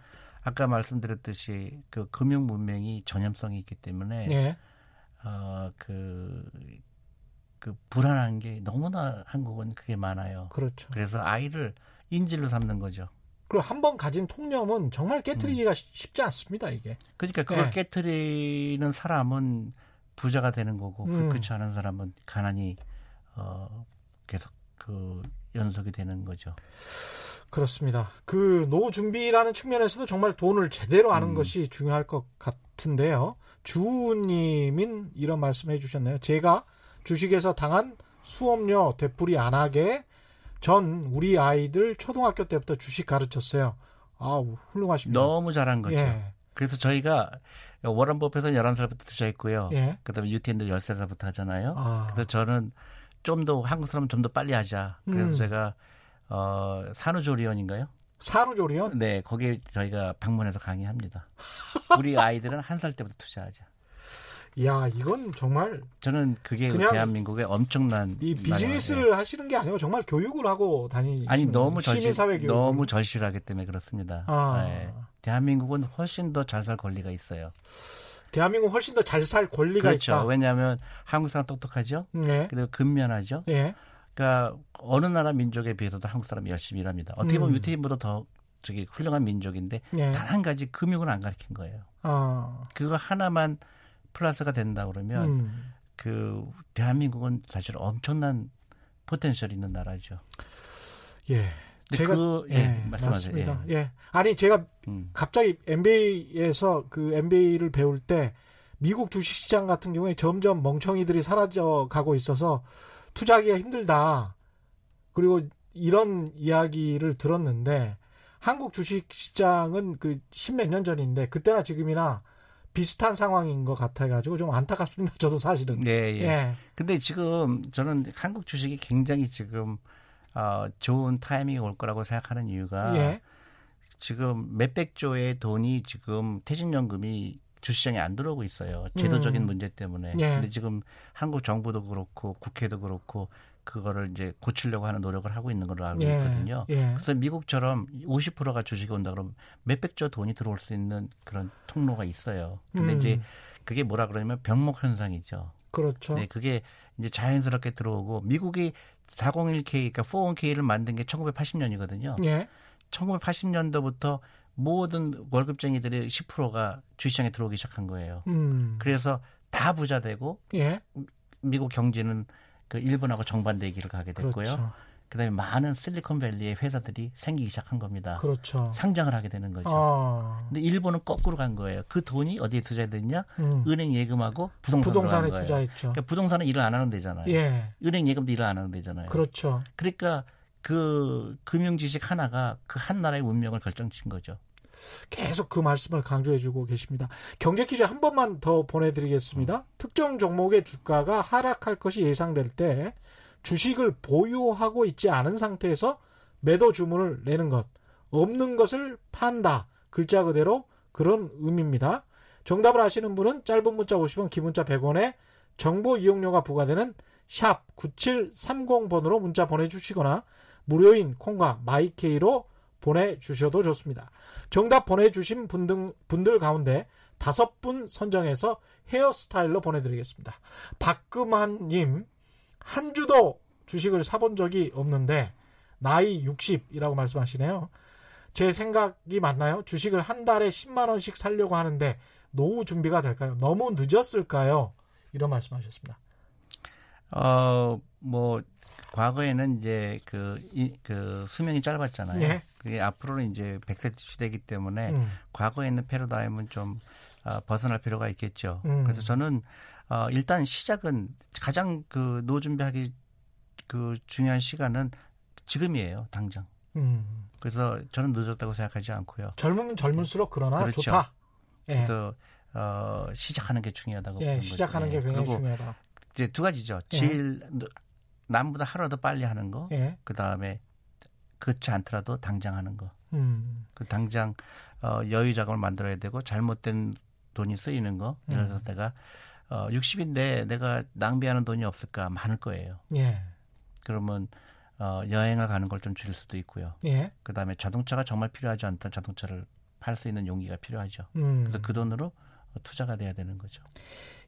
아까 말씀드렸듯이 그 금융 문명이 전염성이 있기 때문에 네. 어그 그 불안한 게 너무나 한국은 그게 많아요. 그렇죠. 그래서 아이를 인질로 삼는 거죠. 그리고 한 번 가진 통념은 정말 깨뜨리기가 음. 쉽지 않습니다, 이게. 그러니까 그걸 네. 깨뜨리는 사람은 부자가 되는 거고 음. 그렇지 않은 사람은 가난이 어 계속 그 연속이 되는 거죠. 그렇습니다. 그 노후 준비라는 측면에서도 정말 돈을 제대로 아는 음. 것이 중요할 것 같은데요. 주님인 이런 말씀해 주셨네요. 제가 주식에서 당한 수업료 되풀이 안 하게 전 우리 아이들 초등학교 때부터 주식 가르쳤어요. 아, 훌륭하십니다. 너무 잘한 거죠. 예. 그래서 저희가 워런 버핏은 11살부터 투자했고요. 예. 그다음에 유티엔도 13살부터 하잖아요. 아. 그래서 저는 좀 더 한국 사람 좀 더 빨리 하자. 그래서 음. 제가 어 산후조리원인가요? 산후조리원? 네, 거기에 저희가 방문해서 강의합니다. 우리 아이들은 한 살 때부터 투자하자. 야 이건 정말 저는 그게 대한민국의 엄청난 이 비즈니스를 하시는 게 아니고 정말 교육을 하고 다니 아니 너무 절실 너무 절실하기 때문에 그렇습니다. 아. 네. 대한민국은 훨씬 더 잘 살 권리가 있어요. 대한민국 훨씬 더 잘 살 권리가 그렇죠. 있다. 왜냐하면 한국 사람 똑똑하죠. 네. 그리고 근면하죠. 네. 그러니까 어느 나라 민족에 비해서도 한국 사람이 열심히 일합니다. 어떻게 보면 음. 유태인보다 더 저기 훌륭한 민족인데 네. 단 한 가지 금융을 안 가르친 거예요. 아. 그거 하나만 플러스가 된다 그러면 음. 그 대한민국은 사실 엄청난 potential 있는 나라죠. 예. 제가 그, 예, 예 말씀하세요. 예. 예. 아니 제가 음. 갑자기 MBA에서 그 MBA를 배울 때 미국 주식시장 같은 경우에 점점 멍청이들이 사라져 가고 있어서 투자하기가 힘들다. 그리고 이런 이야기를 들었는데 한국 주식시장은 그 십몇 년 전인데 그때나 지금이나 비슷한 상황인 것 같아가지고 좀 안타깝습니다. 저도 사실은. 네, 예. 예. 근데 지금 저는 한국 주식이 굉장히 지금 어, 좋은 타이밍이 올 거라고 생각하는 이유가 예. 지금 몇백 조의 돈이 지금 퇴직연금이 주시장에 안 들어오고 있어요. 제도적인 음. 문제 때문에. 예. 근데 지금 한국 정부도 그렇고 국회도 그렇고 그거를 이제 고치려고 하는 노력을 하고 있는 걸로 알고 예, 있거든요. 예. 그래서 미국처럼 50%가 주식이 온다 그러면 몇백조 돈이 들어올 수 있는 그런 통로가 있어요. 근데 음. 이제 그게 뭐라 그러냐면 병목 현상이죠. 그렇죠. 네, 그게 이제 자연스럽게 들어오고 미국이 401k 그러니까 401k를 만든 게 1980년이거든요. 예. 1980년도부터 모든 월급쟁이들의 10%가 주시장에 들어오기 시작한 거예요. 음. 그래서 다 부자 되고 예. 미국 경제는 그 일본하고 정반대의 길을 가게 됐고요. 그렇죠. 그다음에 많은 실리콘밸리의 회사들이 생기기 시작한 겁니다. 그렇죠. 상장을 하게 되는 거죠. 아. 근데 일본은 거꾸로 간 거예요. 그 돈이 어디에 투자됐냐? 음. 은행 예금하고 부동산으로 부동산에 간 거예요. 투자했죠. 그러니까 부동산은 일을 안 하는 데잖아요. 예. 은행 예금도 일을 안 하는 데잖아요. 그렇죠. 그러니까 그 금융 지식 하나가 그 한 나라의 운명을 결정짓는 거죠. 계속 그 말씀을 강조해주고 계십니다. 경제 퀴즈 한 번만 더 보내드리겠습니다. 음. 특정 종목의 주가가 하락할 것이 예상될 때 주식을 보유하고 있지 않은 상태에서 매도 주문을 내는 것, 없는 것을 판다. 글자 그대로 그런 의미입니다. 정답을 아시는 분은 짧은 문자 50원, 긴 문자 100원에 정보 이용료가 부과되는 샵 9730번으로 문자 보내주시거나 무료인 콩과 마이케이로 보내주셔도 좋습니다. 정답 보내주신 분들, 분들 가운데 다섯 분 선정해서 헤어스타일로 보내드리겠습니다. 박금환님, 한 주도 주식을 사본 적이 없는데, 나이 60이라고 말씀하시네요. 제 생각이 맞나요? 주식을 한 달에 10만원씩 살려고 하는데, 노후 준비가 될까요? 너무 늦었을까요? 이런 말씀하셨습니다. 어, 뭐, 과거에는 이제 그, 이, 그 수명이 짧았잖아요. 예. 그게 앞으로는 이제 100세 시대이기 때문에 음. 과거에 있는 패러다임은 좀 어, 벗어날 필요가 있겠죠. 음. 그래서 저는 어, 일단 시작은 가장 그 노 준비하기 그 중요한 시간은 지금이에요, 당장. 음. 그래서 저는 늦었다고 생각하지 않고요. 젊으면 젊을수록 그러나 그렇죠. 좋다. 예. 그래서 어, 시작하는 게 중요하다고 예, 시작하는 거죠. 게 굉장히 중요하다. 이제 두 가지죠. 예. 제일 남보다 하루라도 빨리 하는 거. 예. 그 다음에 그렇지 않더라도 당장 하는 거. 음. 그 당장 어, 여유 자금을 만들어야 되고 잘못된 돈이 쓰이는 거. 예를 들어서 음. 내가 어, 60인데 내가 낭비하는 돈이 없을까 많을 거예요. 예. 그러면 어, 여행을 가는 걸 좀 줄일 수도 있고요. 예. 그다음에 자동차가 정말 필요하지 않던 자동차를 팔 수 있는 용기가 필요하죠. 음. 그래서 그 돈으로 투자가 돼야 되는 거죠.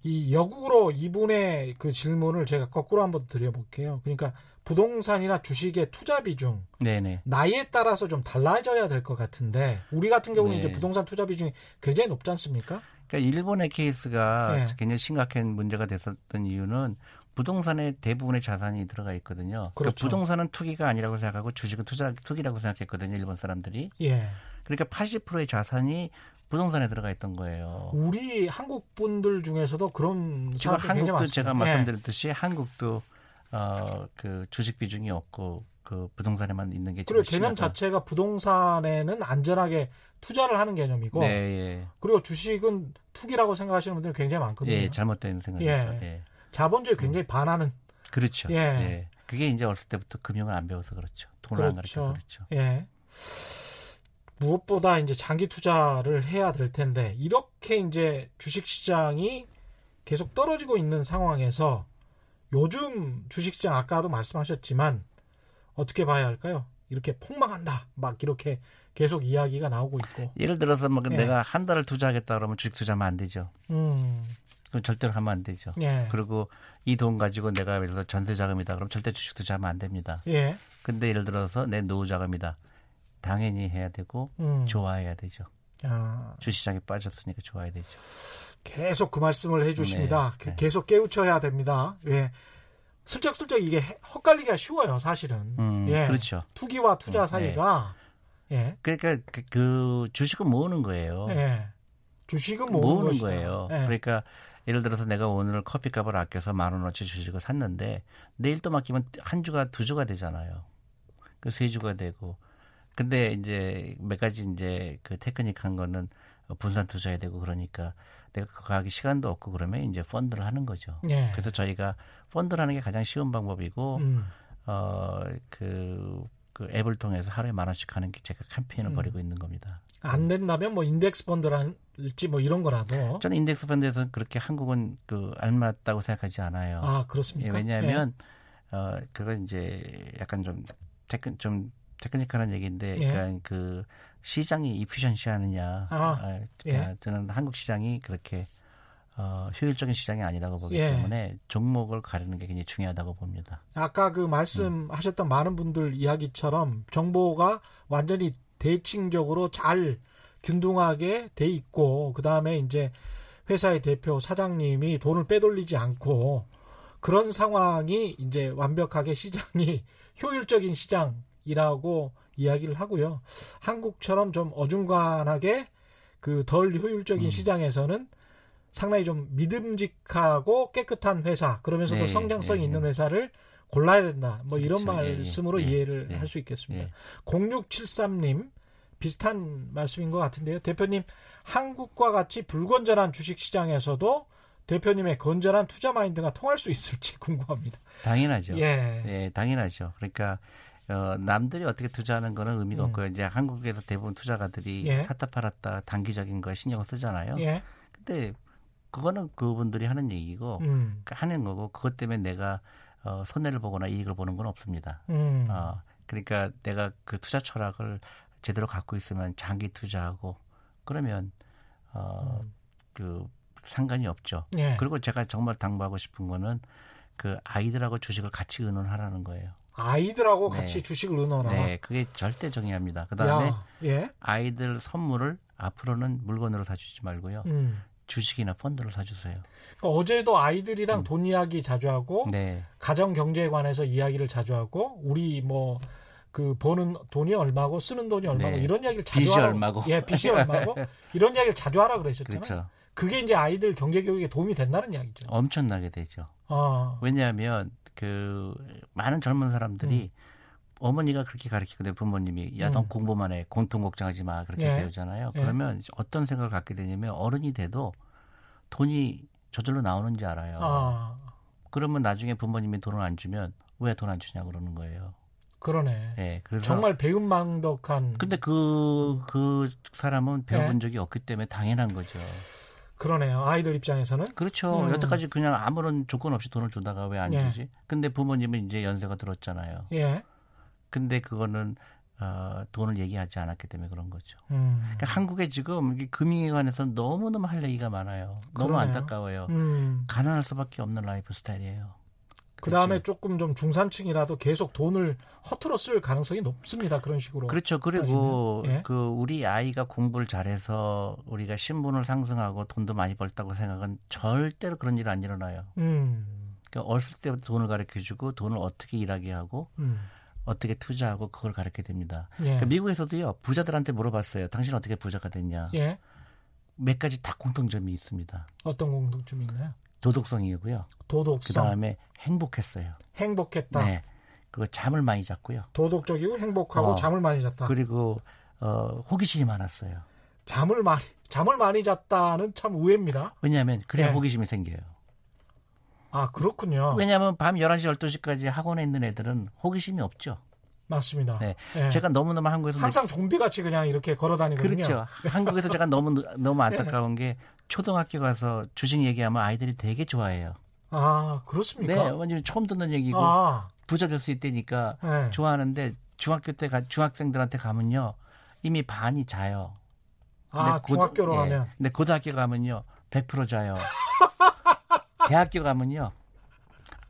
이 역으로 이분의 그 질문을 제가 거꾸로 한번 드려볼게요. 그러니까 부동산이나 주식의 투자 비중, 네네. 나이에 따라서 좀 달라져야 될 것 같은데 우리 같은 경우는 네. 이제 부동산 투자 비중이 굉장히 높지 않습니까? 그러니까 일본의 케이스가 네. 굉장히 심각한 문제가 됐었던 이유는 부동산에 대부분의 자산이 들어가 있거든요. 그러니까 그렇죠. 그러니까 부동산은 투기가 아니라고 생각하고 주식은 투자 투기라고 생각했거든요. 일본 사람들이. 예. 그러니까 80%의 자산이 부동산에 들어가 있던 거예요. 우리 한국 분들 중에서도 그런 지금 한국도 제가 예. 말씀드렸듯이 한국도 어 그 주식 비중이 없고 그 부동산에만 있는 게 그리고 개념 심하다. 자체가 부동산에는 안전하게 투자를 하는 개념이고 네, 예. 그리고 주식은 투기라고 생각하시는 분들이 굉장히 많거든요. 예, 잘못된 생각이죠. 예. 예. 자본주의 굉장히 반하는 그렇죠. 예. 예. 그게 이제 어렸을 때부터 금융을 안 배워서 그렇죠. 돈을 그렇죠. 안 가르쳐서 그렇죠. 예. 무엇보다 이제 장기 투자를 해야 될 텐데 이렇게 이제 주식 시장이 계속 떨어지고 있는 상황에서 요즘 주식 시장 아까도 말씀하셨지만 어떻게 봐야 할까요? 이렇게 폭망한다. 막 이렇게 계속 이야기가 나오고 있고. 예를 들어서 뭐 예. 내가 한 달을 투자하겠다 그러면 주식 투자하면 안 되죠. 음. 그건 절대로 하면 안 되죠. 예. 그리고 이 돈 가지고 내가 예를 들어서 전세 자금이다 그러면 절대 주식 투자하면 안 됩니다. 예. 근데 예를 들어서 내 노후 자금이다. 당연히 해야 되고 음. 좋아해야 되죠. 아. 주시장에 빠졌으니까 좋아야 되죠. 계속 그 말씀을 해주십니다. 네, 네. 계속 깨우쳐야 됩니다. 예. 슬쩍슬쩍 이게 헛갈리기가 쉬워요, 사실은. 음, 예. 그렇죠. 투기와 투자 음, 네. 사이가. 네. 예. 그러니까 그, 그, 주식은 모으는 거예요. 예. 주식은 모으는, 모으는 거예요. 예. 그러니까 예를 들어서 내가 오늘 커피값을 아껴서 만 원어치 주식을 샀는데 내일 또 맡기면 한 주가 두 주가 되잖아요. 그 세 주가 되고 근데 이제 몇 가지 이제 그 테크닉한 거는 분산 투자해야 되고 그러니까 내가 그거 하기 시간도 없고 그러면 이제 펀드를 하는 거죠. 예. 그래서 저희가 펀드를 하는 게 가장 쉬운 방법이고 음. 어그 그 앱을 통해서 하루에 만 원씩 하는 게 제가 캠페인을 음. 벌이고 있는 겁니다. 안 된다면 뭐 인덱스 펀드랄지 뭐 이런 거라도 저는 인덱스 펀드에서는 그렇게 한국은 그 알맞다고 생각하지 않아요. 아 그렇습니까? 예, 왜냐하면 예. 어 그건 이제 약간 좀 tech 좀 technical한 얘기인데, 예. 그러니까 그 시장이 efficient 하느냐. 아, 아 예. 저는 한국 시장이 그렇게 어, 효율적인 시장이 아니라고 보기 예. 때문에 종목을 가르는 게 굉장히 중요하다고 봅니다. 아까 그 말씀하셨던 음. 많은 분들 이야기처럼 정보가 완전히 대칭적으로 잘 균등하게 돼 있고 그 다음에 이제 회사의 대표 사장님이 돈을 빼돌리지 않고 그런 상황이 이제 완벽하게 시장이 효율적인 시장 이라고 이야기를 하고요. 한국처럼 좀 어중간하게 그 덜 효율적인 음. 시장에서는 상당히 좀 믿음직하고 깨끗한 회사 그러면서도 네, 성장성이 네, 있는 네. 회사를 골라야 된다. 뭐 그렇죠. 이런 말씀으로 예, 이해를 예, 할수 있겠습니다. 예. 0673님 비슷한 말씀인 것 같은데요. 대표님 한국과 같이 불건전한 주식 시장에서도 대표님의 건전한 투자 마인드가 통할 수 있을지 궁금합니다. 당연하죠. 예, 예 당연하죠. 그러니까 어, 남들이 어떻게 투자하는 거는 의미가 음. 없고요. 이제 한국에서 대부분 투자가들이 예. 샀다 팔았다 단기적인 거에 신경을 쓰잖아요. 예. 근데 그거는 그분들이 하는 얘기고 음. 그 하는 거고 그것 때문에 내가 어, 손해를 보거나 이익을 보는 건 없습니다. 음. 어, 그러니까 내가 그 투자 철학을 제대로 갖고 있으면 장기 투자하고 그러면 어, 음. 그 상관이 없죠. 예. 그리고 제가 정말 당부하고 싶은 거는 그 아이들하고 주식을 같이 의논하라는 거예요. 아이들하고 네. 같이 주식을 넣어라. 네, 그게 절대 중요합니다. 그 다음에 예? 아이들 선물을 앞으로는 물건으로 사주지 말고요. 음. 주식이나 펀드를 사주세요. 그러니까 어제도 아이들이랑 음. 돈 이야기 자주 하고 네. 가정 경제에 관해서 이야기를 자주 하고 우리 뭐 그 버는 돈이 얼마고 쓰는 돈이 얼마고 네. 이런 이야기를 자주 빚이 하라. 얼마고. 예, 빚이 얼마고 이런 이야기를 자주 하라 그러셨잖아요. 그렇죠. 그게 이제 아이들 경제 교육에 도움이 된다는 이야기죠. 엄청나게 되죠. 어. 왜냐하면 그 많은 젊은 사람들이 음. 어머니가 그렇게 가르치고 내 부모님이 야, 넌 음. 공부만 해. 공통 걱정하지 마. 그렇게 예. 배우잖아요. 예. 그러면 어떤 생각을 갖게 되냐면 어른이 돼도 돈이 저절로 나오는지 알아요. 아, 그러면 나중에 부모님이 돈을 안 주면 왜 돈 안 주냐 그러는 거예요. 그러네. 예. 그래서 정말 배은망덕한 근데 그, 그 사람은 배워본 예. 적이 없기 때문에 당연한 거죠. 그러네요. 아이들 입장에서는 그렇죠. 음. 여태까지 그냥 아무런 조건 없이 돈을 주다가 왜안 예. 주지? 근데 부모님은 이제 연세가 들었잖아요. 예. 근데 그거는 어, 돈을 얘기하지 않았기 때문에 그런 거죠. 음. 그러니까 한국에 지금 이 금융에 관해서 너무너무 할 얘기가 많아요. 너무 그러네요. 안타까워요. 음. 가난할 수밖에 없는 라이프 스타일이에요. 그 다음에 조금 좀 중산층이라도 계속 돈을 허투루 쓸 가능성이 높습니다. 그런 식으로. 그렇죠. 그리고. 예. 그 우리 아이가 공부를 잘해서 우리가 신분을 상승하고 돈도 많이 벌다고 생각은 절대로 그런 일 안 일어나요. 음. 그러니까 어렸을 때부터 돈을 가르쳐 주고 돈을 어떻게 일하게 하고 음. 어떻게 투자하고 그걸 가르쳐야 됩니다. 예. 그러니까 미국에서도요 부자들한테 물어봤어요. 당신 어떻게 부자가 됐냐? 예. 몇 가지 다 공통점이 있습니다. 어떤 공통점이 있나요? 도덕성이고요. 그 도덕성, 다음에 행복했어요. 행복했다. 네. 그리고 잠을 많이 잤고요. 도덕적이고 행복하고 어. 잠을 많이 잤다. 그리고 어, 호기심이 많았어요. 잠을 많이 잠을 많이 잤다는 참 의외입니다. 왜냐하면 그래야 네. 호기심이 생겨요. 아 그렇군요. 왜냐하면 밤 11시, 12시까지 학원에 있는 애들은 호기심이 없죠. 맞습니다. 네. 예. 제가 너무너무 한국에서 항상 좀비같이 그냥 이렇게 걸어다니거든요. 그렇죠. 한국에서 제가 너무 너무 안타까운 게 초등학교 가서 주식 얘기하면 아이들이 되게 좋아해요. 아 네, 그렇습니까? 완전 처음 듣는 얘기고 아, 부자 될수 있다니까 네. 좋아하는데 중학교 때 가, 중학생들한테 가면요 이미 반이 자요. 아 근데 고- 중학교로 예. 가면 근데 고등학교 가면요 100% 자요. 대학교 가면요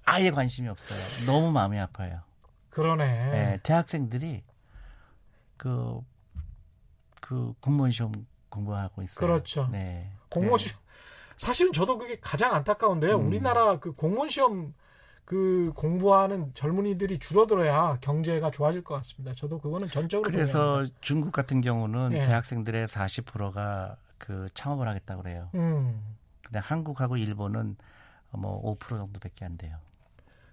아예 관심이 없어요. 너무 마음이 아파요. 그러네. 예, 대학생들이 그, 그 공무원 시험 공부하고 있어요. 그렇죠. 네. 공무원 네. 시험 사실은 저도 그게 가장 안타까운데요. 음. 우리나라 그 공무원 시험 그 공부하는 젊은이들이 줄어들어야 경제가 좋아질 것 같습니다. 저도 그거는 전적으로 그래서 동의합니다. 중국 같은 경우는 예. 대학생들의 40%가 그 창업을 하겠다고 그래요. 음 근데 한국하고 일본은 뭐 5% 정도밖에 안 돼요.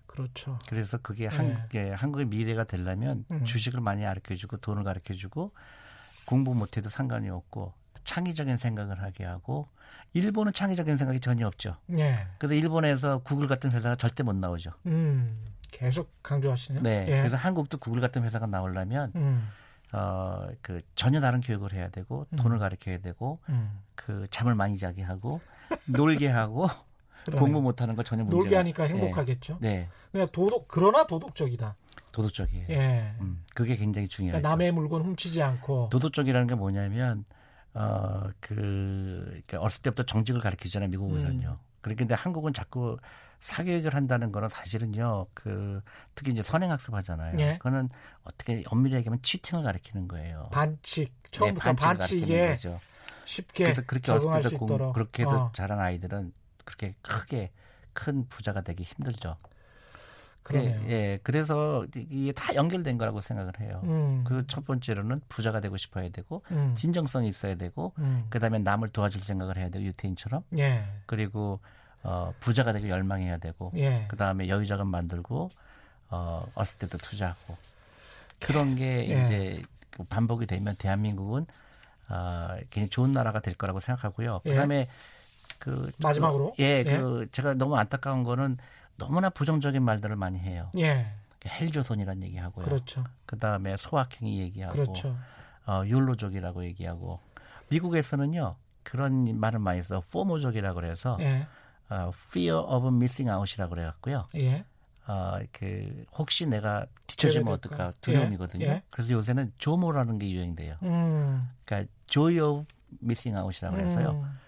그렇죠. 그래서 그게 네. 한국의 한국의 미래가 되려면 음. 주식을 많이 가르쳐 주고 돈을 가르쳐 주고 공부 못 해도 상관이 없고 창의적인 생각을 하게 하고 일본은 창의적인 생각이 전혀 없죠. 예. 그래서 일본에서 구글 같은 회사가 절대 못 나오죠. 음 계속 강조하시네요. 네. 예. 그래서 한국도 구글 같은 회사가 나오려면 음, 어 그 전혀 다른 교육을 해야 되고 돈을 가르쳐야 되고 음. 그 잠을 많이 자게 하고 놀게 하고 그러네요. 공부 못하는 거 전혀 문제가 놀게 하니까 네. 행복하겠죠. 네. 그냥 도덕 그러나 도덕적이다. 도덕적이에요. 예. 음, 그게 굉장히 중요해요. 그러니까 남의 물건 훔치지 않고. 도덕적이라는 게 뭐냐면 어 그 그러니까 어렸을 때부터 정직을 가르치잖아요 미국에서는요. 음. 그렇게 근데 한국은 자꾸 사교육을 한다는 거는 사실은요 그 특히 이제 선행학습 하잖아요. 예. 그거는 어떻게 엄밀히 얘기하면 치팅을 가르치는 거예요. 반칙 처음부터 네, 반칙에 거죠. 쉽게 그래서 그렇게 어렸을 적응할 수때 공, 있도록 그렇게 해서 어, 자란 아이들은 그렇게 크게 큰 부자가 되기 힘들죠. 그러네요. 예, 예, 그래서 이게 다 연결된 거라고 생각을 해요. 음, 그첫 번째로는 부자가 되고 싶어야 되고 음, 진정성이 있어야 되고 음, 그다음에 남을 도와줄 생각을 해야 되고 유태인처럼 예, 그리고 어, 부자가 되고 열망해야 되고 예, 그다음에 여유자금 만들고 어, 어렸을 때도 투자하고 그런 게 예. 이제 그 반복이 되면 대한민국은 어, 굉장히 좋은 나라가 될 거라고 생각하고요. 예. 그다음에 그 마지막으로? 그, 예, 예. 그 제가 너무 안타까운 거는 너무나 부정적인 말들을 많이 해요. 예, 헬조선이라는 얘기하고요. 그렇죠, 그다음에 소확행이 얘기하고 그렇죠. 어, 욜로족이라고 얘기하고 미국에서는요 그런 말을 많이 써 포모족이라고 그래서 예, 어, fear of missing out이라고 그래 갖고요. 예, 어, 그 혹시 내가 뒤처지면? 어떨까 두려움이거든요. 예, 예. 그래서 요새는 조모라는 게 유행돼요. 음, 그러니까 joy of missing out이라고. 음,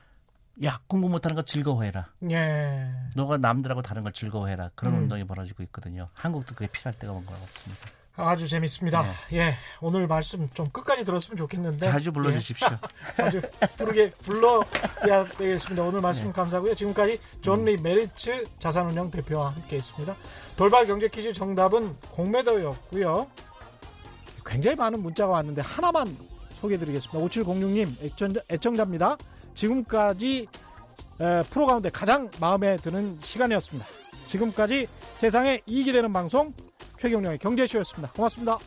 야 공부 못하는 거 즐거워해라. 예, 너가 남들하고 다른 걸 즐거워해라. 그런 음. 운동이 벌어지고 있거든요. 한국도 그게 필요할 때가 온 것 같습니다. 아주 재밌습니다. 네. 예, 오늘 말씀 좀 끝까지 들었으면 좋겠는데 자주 불러주십시오. 예, 자주 부르게 불러야 되겠습니다. 오늘 말씀 네. 감사하고요. 지금까지 존리 메리츠 자산운용 대표와 함께했습니다. 돌발 경제 퀴즈 정답은 공매도였고요. 굉장히 많은 문자가 왔는데 하나만 소개해드리겠습니다. 5706님 애청자, 애청자입니다. 지금까지 에, 프로 가운데 가장 마음에 드는 시간이었습니다. 지금까지 세상에 이익이 되는 방송 최경령의 경제쇼였습니다. 고맙습니다.